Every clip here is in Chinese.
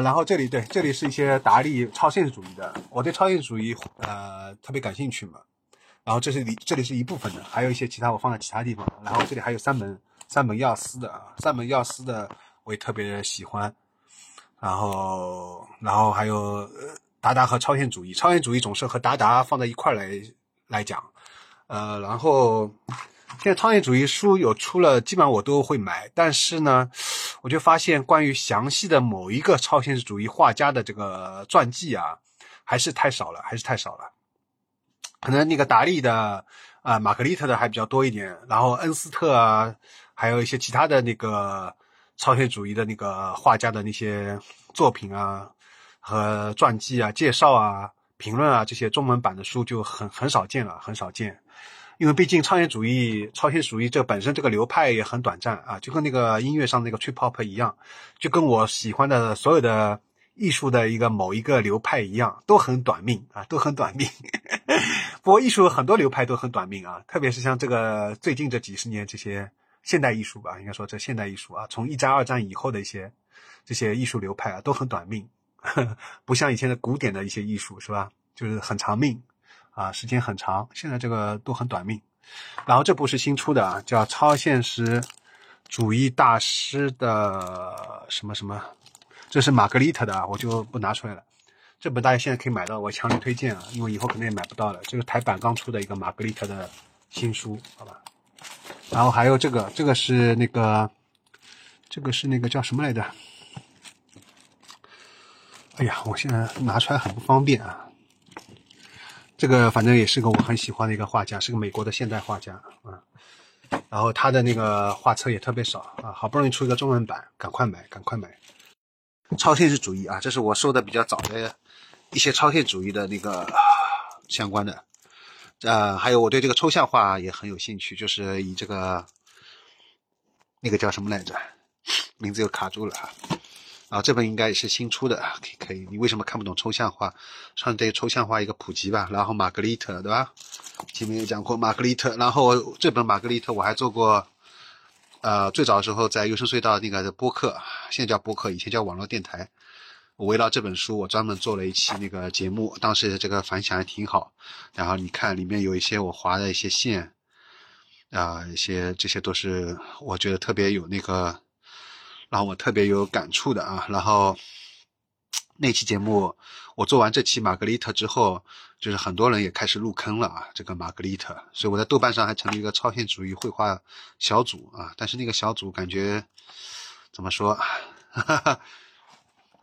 然后这里对，这里是一些达利超现实主义的，我对超现实主义呃特别感兴趣嘛。然后这是里这里是一部分的，还有一些其他我放在其他地方。然后这里还有三门三门药师的啊，三门药师的我也特别喜欢。然后然后还有达达和超现实主义，超现实主义总是和达达放在一块来来讲。呃，然后现在超现实主义书有出了，基本上我都会买，但是呢。我就发现，关于详细的某一个超现实主义画家的这个传记啊，还是太少了，还是太少了。可能那个达利的啊，玛格丽特的还比较多一点，然后恩斯特啊，还有一些其他的那个超现实主义的那个画家的那些作品啊和传记啊、介绍啊、评论啊这些中文版的书就很很少见了，很少见。因为毕竟超现主义、超现主义这本身这个流派也很短暂啊，就跟那个音乐上那个 trip hop 一样，就跟我喜欢的所有的艺术的一个某一个流派一样，都很短命啊，都很短命。不过艺术很多流派都很短命啊，特别是像这个最近这几十年这些现代艺术吧，应该说这现代艺术啊，从一战、二战以后的一些这些艺术流派啊，都很短命，不像以前的古典的一些艺术是吧？就是很长命。啊，时间很长，现在这个都很短命。然后这部是新出的啊，叫《超现实主义大师的什么什么》，这是玛格丽特的啊，我就不拿出来了。这本大家现在可以买到，我强烈推荐啊，因为以后可能也买不到了。这个台版刚出的一个玛格丽特的新书，好吧。然后还有这个，这个是那个，这个是那个叫什么来着？哎呀，我现在拿出来很不方便啊。这个反正也是个我很喜欢的一个画家，是个美国的现代画家啊。然后他的那个画册也特别少啊，好不容易出一个中文版，赶快买，赶快买。超现实主义啊，这是我收的比较早的一些超现实主义的那个相关的。呃，还有我对这个抽象画也很有兴趣，就是以这个那个叫什么来着，名字又卡住了哈。啊这本应该也是新出的，可以可以。你为什么看不懂抽象画？算对抽象画一个普及吧。然后玛格丽特，对吧？前面有讲过玛格丽特。然后这本玛格丽特我还做过，呃，最早的时候在优声隧道那个的播客，现在叫播客，以前叫网络电台。我围绕这本书，我专门做了一期那个节目，当时这个反响还挺好。然后你看里面有一些我划的一些线，啊，一些这些都是我觉得特别有那个。然后我特别有感触的啊，然后那期节目我做完这期玛格丽特之后，就是很多人也开始入坑了啊，这个玛格丽特，所以我在豆瓣上还成立一个超现主义绘画小组啊，但是那个小组感觉怎么说，哈 哈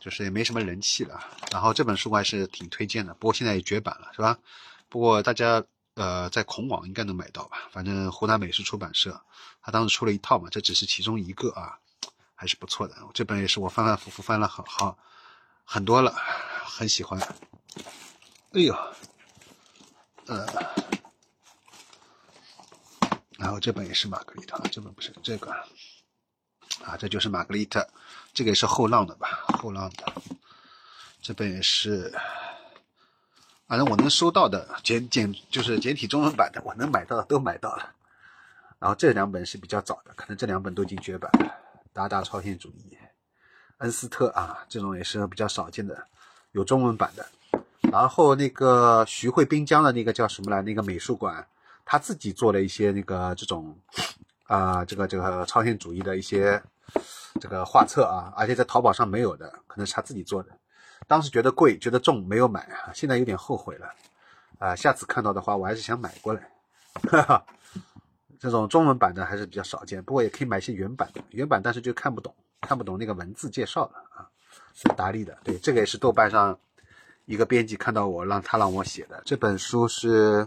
就是也没什么人气了。然后这本书我还是挺推荐的，不过现在也绝版了，是吧？不过大家呃在孔网应该能买到吧？反正湖南美术出版社他当时出了一套嘛，这只是其中一个啊。还是不错的，这本也是我反反复复翻了好好很多了，很喜欢。哎呦，呃，然后这本也是玛格丽特，这本不是这个啊，这就是玛格丽特，这个也是后浪的吧？后浪的，这本也是，反正我能收到的简简就是简体中文版的，我能买到的都买到了。然后这两本是比较早的，可能这两本都已经绝版了。达达超现主义，恩斯特啊，这种也是比较少见的，有中文版的。然后那个徐汇滨江的那个叫什么来？那个美术馆，他自己做了一些那个这种啊，这个这个超现主义的一些这个画册啊，而且在淘宝上没有的，可能是他自己做的。当时觉得贵，觉得重，没有买，现在有点后悔了啊。下次看到的话，我还是想买过来。哈哈。这种中文版的还是比较少见，不过也可以买一些原版的，原版但是就看不懂，看不懂那个文字介绍的啊。是达利的，对，这个也是豆瓣上一个编辑看到我让他让我写的。这本书是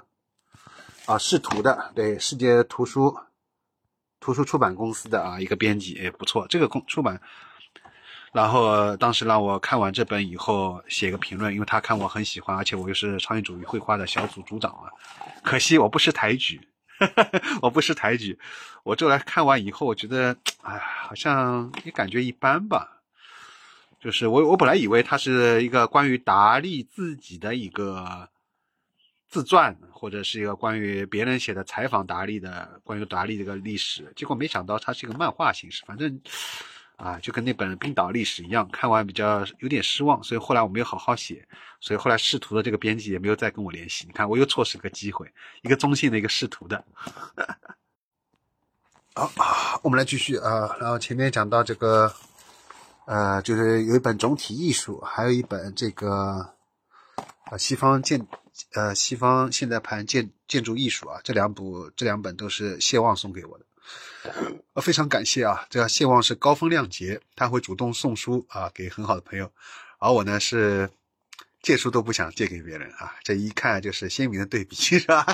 啊，视图的，对，世界图书图书出版公司的啊一个编辑也不错，这个公出版。然后当时让我看完这本以后写个评论，因为他看我很喜欢，而且我又是超现主义绘画的小组组长啊，可惜我不识抬举。我不识抬举，我这来看完以后，我觉得，哎，好像也感觉一般吧。就是我，我本来以为它是一个关于达利自己的一个自传，或者是一个关于别人写的采访达利的关于达利这个历史，结果没想到它是一个漫画形式。反正啊，就跟那本冰岛历史一样，看完比较有点失望，所以后来我没有好好写，所以后来试图的这个编辑也没有再跟我联系。你看，我又错失个机会，一个中性的一个试图的。好，我们来继续啊，然后前面讲到这个，呃，就是有一本总体艺术，还有一本这个，呃，西方建，呃，西方现代派建建筑艺术啊，这两部这两本都是谢望送给我的。非常感谢啊！这谢望是高风亮节，他会主动送书啊给很好的朋友，而我呢是借书都不想借给别人啊，这一看就是鲜明的对比，是吧？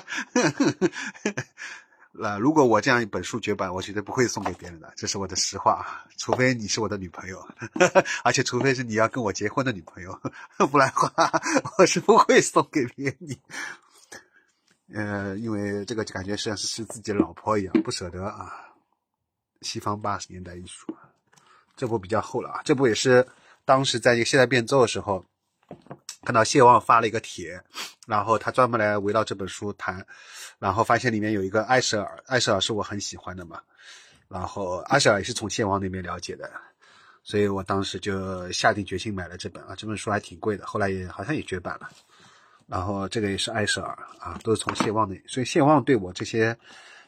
那如果我这样一本书绝版，我绝对不会送给别人的，这是我的实话啊，除非你是我的女朋友，而且除非是你要跟我结婚的女朋友，不然的话我是不会送给别人。呃，因为这个感觉像是是自己老婆一样，不舍得啊。西方八十年代艺术，这部比较厚了啊。这部也是当时在一个现代变奏的时候，看到谢望发了一个帖，然后他专门来围绕这本书谈，然后发现里面有一个艾舍尔，艾舍尔是我很喜欢的嘛，然后艾舍尔也是从谢望那边了解的，所以我当时就下定决心买了这本啊。这本书还挺贵的，后来也好像也绝版了。然后这个也是艾舍尔啊，都是从谢望那里，所以谢望对我这些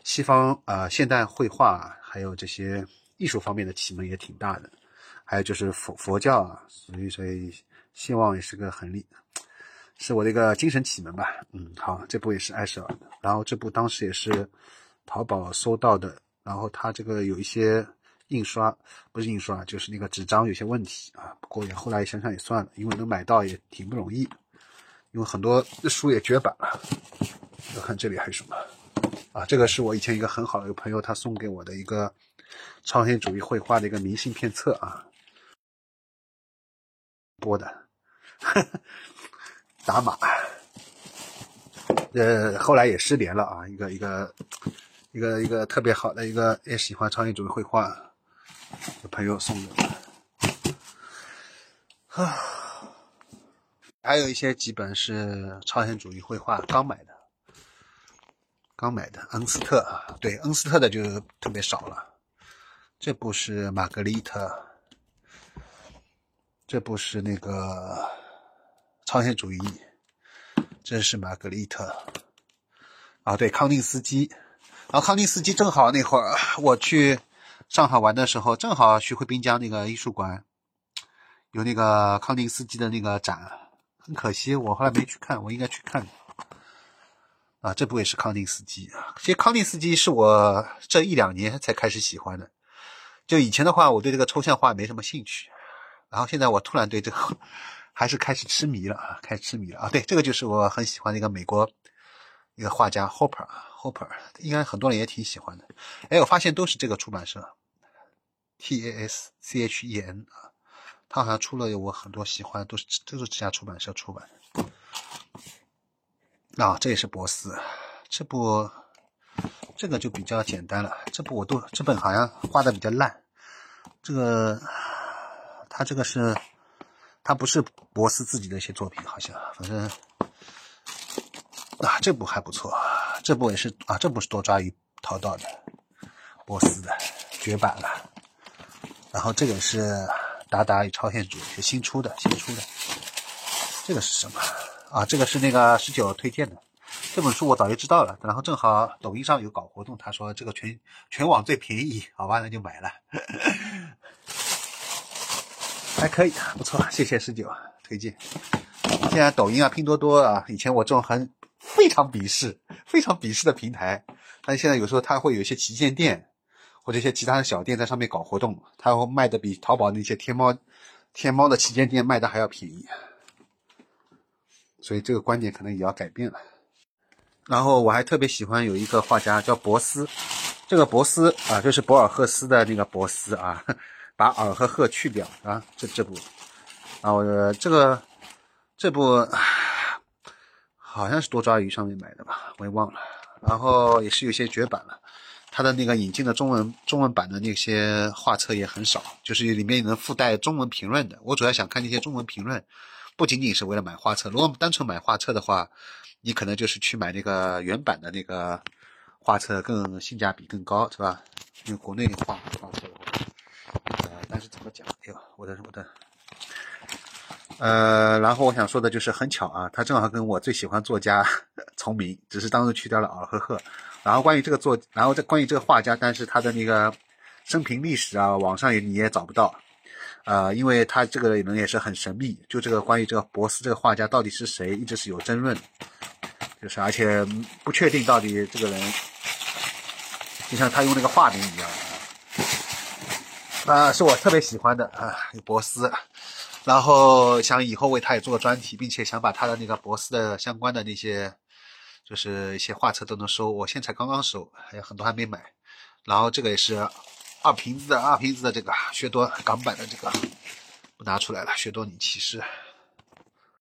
西方啊现代绘画还有这些艺术方面的启蒙也挺大的。还有就是佛佛教啊，所以所以谢望也是个很厉，是我的一个精神启蒙吧。嗯，好，这部也是艾舍尔的。然后这部当时也是淘宝搜到的，然后它这个有一些印刷不是印刷，就是那个纸张有些问题啊。不过也后来想想也算了，因为能买到也挺不容易。因为很多书也绝版了，我看这里还有什么啊？这个是我以前一个很好的一个朋友，他送给我的一个超现主义绘画的一个明信片册啊，播的打码，呃，后来也失联了啊，一个一个一个一个特别好的一个也喜欢超现主义绘画的朋友送的啊。还有一些几本是超现主义绘画，刚买的，刚买的恩斯特啊，对，恩斯特的就特别少了。这部是玛格丽特，这部是那个超现主义，这是玛格丽特啊，对，康定斯基。然后康定斯基正好那会儿我去上海玩的时候，正好徐汇滨江那个艺术馆有那个康定斯基的那个展。很可惜，我后来没去看，我应该去看。啊，这部也是康定斯基啊。其实康定斯基是我这一两年才开始喜欢的。就以前的话，我对这个抽象画没什么兴趣。然后现在我突然对这个还是开始痴迷了啊，开始痴迷了啊。对，这个就是我很喜欢的一个美国一个画家 Hopper 啊，Hopper 应该很多人也挺喜欢的。哎，我发现都是这个出版社，T A S C H E N 啊。他好像出了有我很多喜欢，都是都是这家出版社出版的。啊，这也是博斯，这部这个就比较简单了。这部我都这本好像画的比较烂。这个他这个是，他不是博斯自己的一些作品，好像反正啊，这部还不错。这部也是啊，这部是多抓鱼淘到的，博斯的绝版了。然后这个是。达达与超现主是新出的，新出的。这个是什么啊？这个是那个十九推荐的。这本书我早就知道了，然后正好抖音上有搞活动，他说这个全全网最便宜，好吧，那就买了。还可以，不错，谢谢十九推荐。现在抖音啊、拼多多啊，以前我这种很非常鄙视、非常鄙视的平台，但现在有时候它会有一些旗舰店。或者一些其他的小店在上面搞活动，他会卖的比淘宝那些天猫、天猫的旗舰店卖的还要便宜，所以这个观点可能也要改变了。然后我还特别喜欢有一个画家叫博斯，这个博斯啊，就是博尔赫斯的那个博斯啊，把尔和赫去掉啊，这这部啊，我这个这部好像是多抓鱼上面买的吧，我也忘了。然后也是有些绝版了。它的那个引进的中文中文版的那些画册也很少，就是里面能附带中文评论的。我主要想看那些中文评论，不仅仅是为了买画册。如果单纯买画册的话，你可能就是去买那个原版的那个画册，更性价比更高，是吧？因为国内画画册的话，呃，但是怎么讲？哎呦，我的我的。呃，然后我想说的就是很巧啊，他正好跟我最喜欢作家 重名，只是当时去掉了尔呵呵。然后关于这个作，然后这关于这个画家，但是他的那个生平历史啊，网上也你也找不到，呃，因为他这个人也是很神秘，就这个关于这个博斯这个画家到底是谁，一直是有争论，就是而且不确定到底这个人，就像他用那个化名一样。啊，是我特别喜欢的啊，博斯。然后想以后为他也做个专题，并且想把他的那个博斯的相关的那些，就是一些画册都能收。我现在才刚刚收，还有很多还没买。然后这个也是二瓶子的二瓶子的这个薛多港版的这个，不拿出来了。薛多你骑士。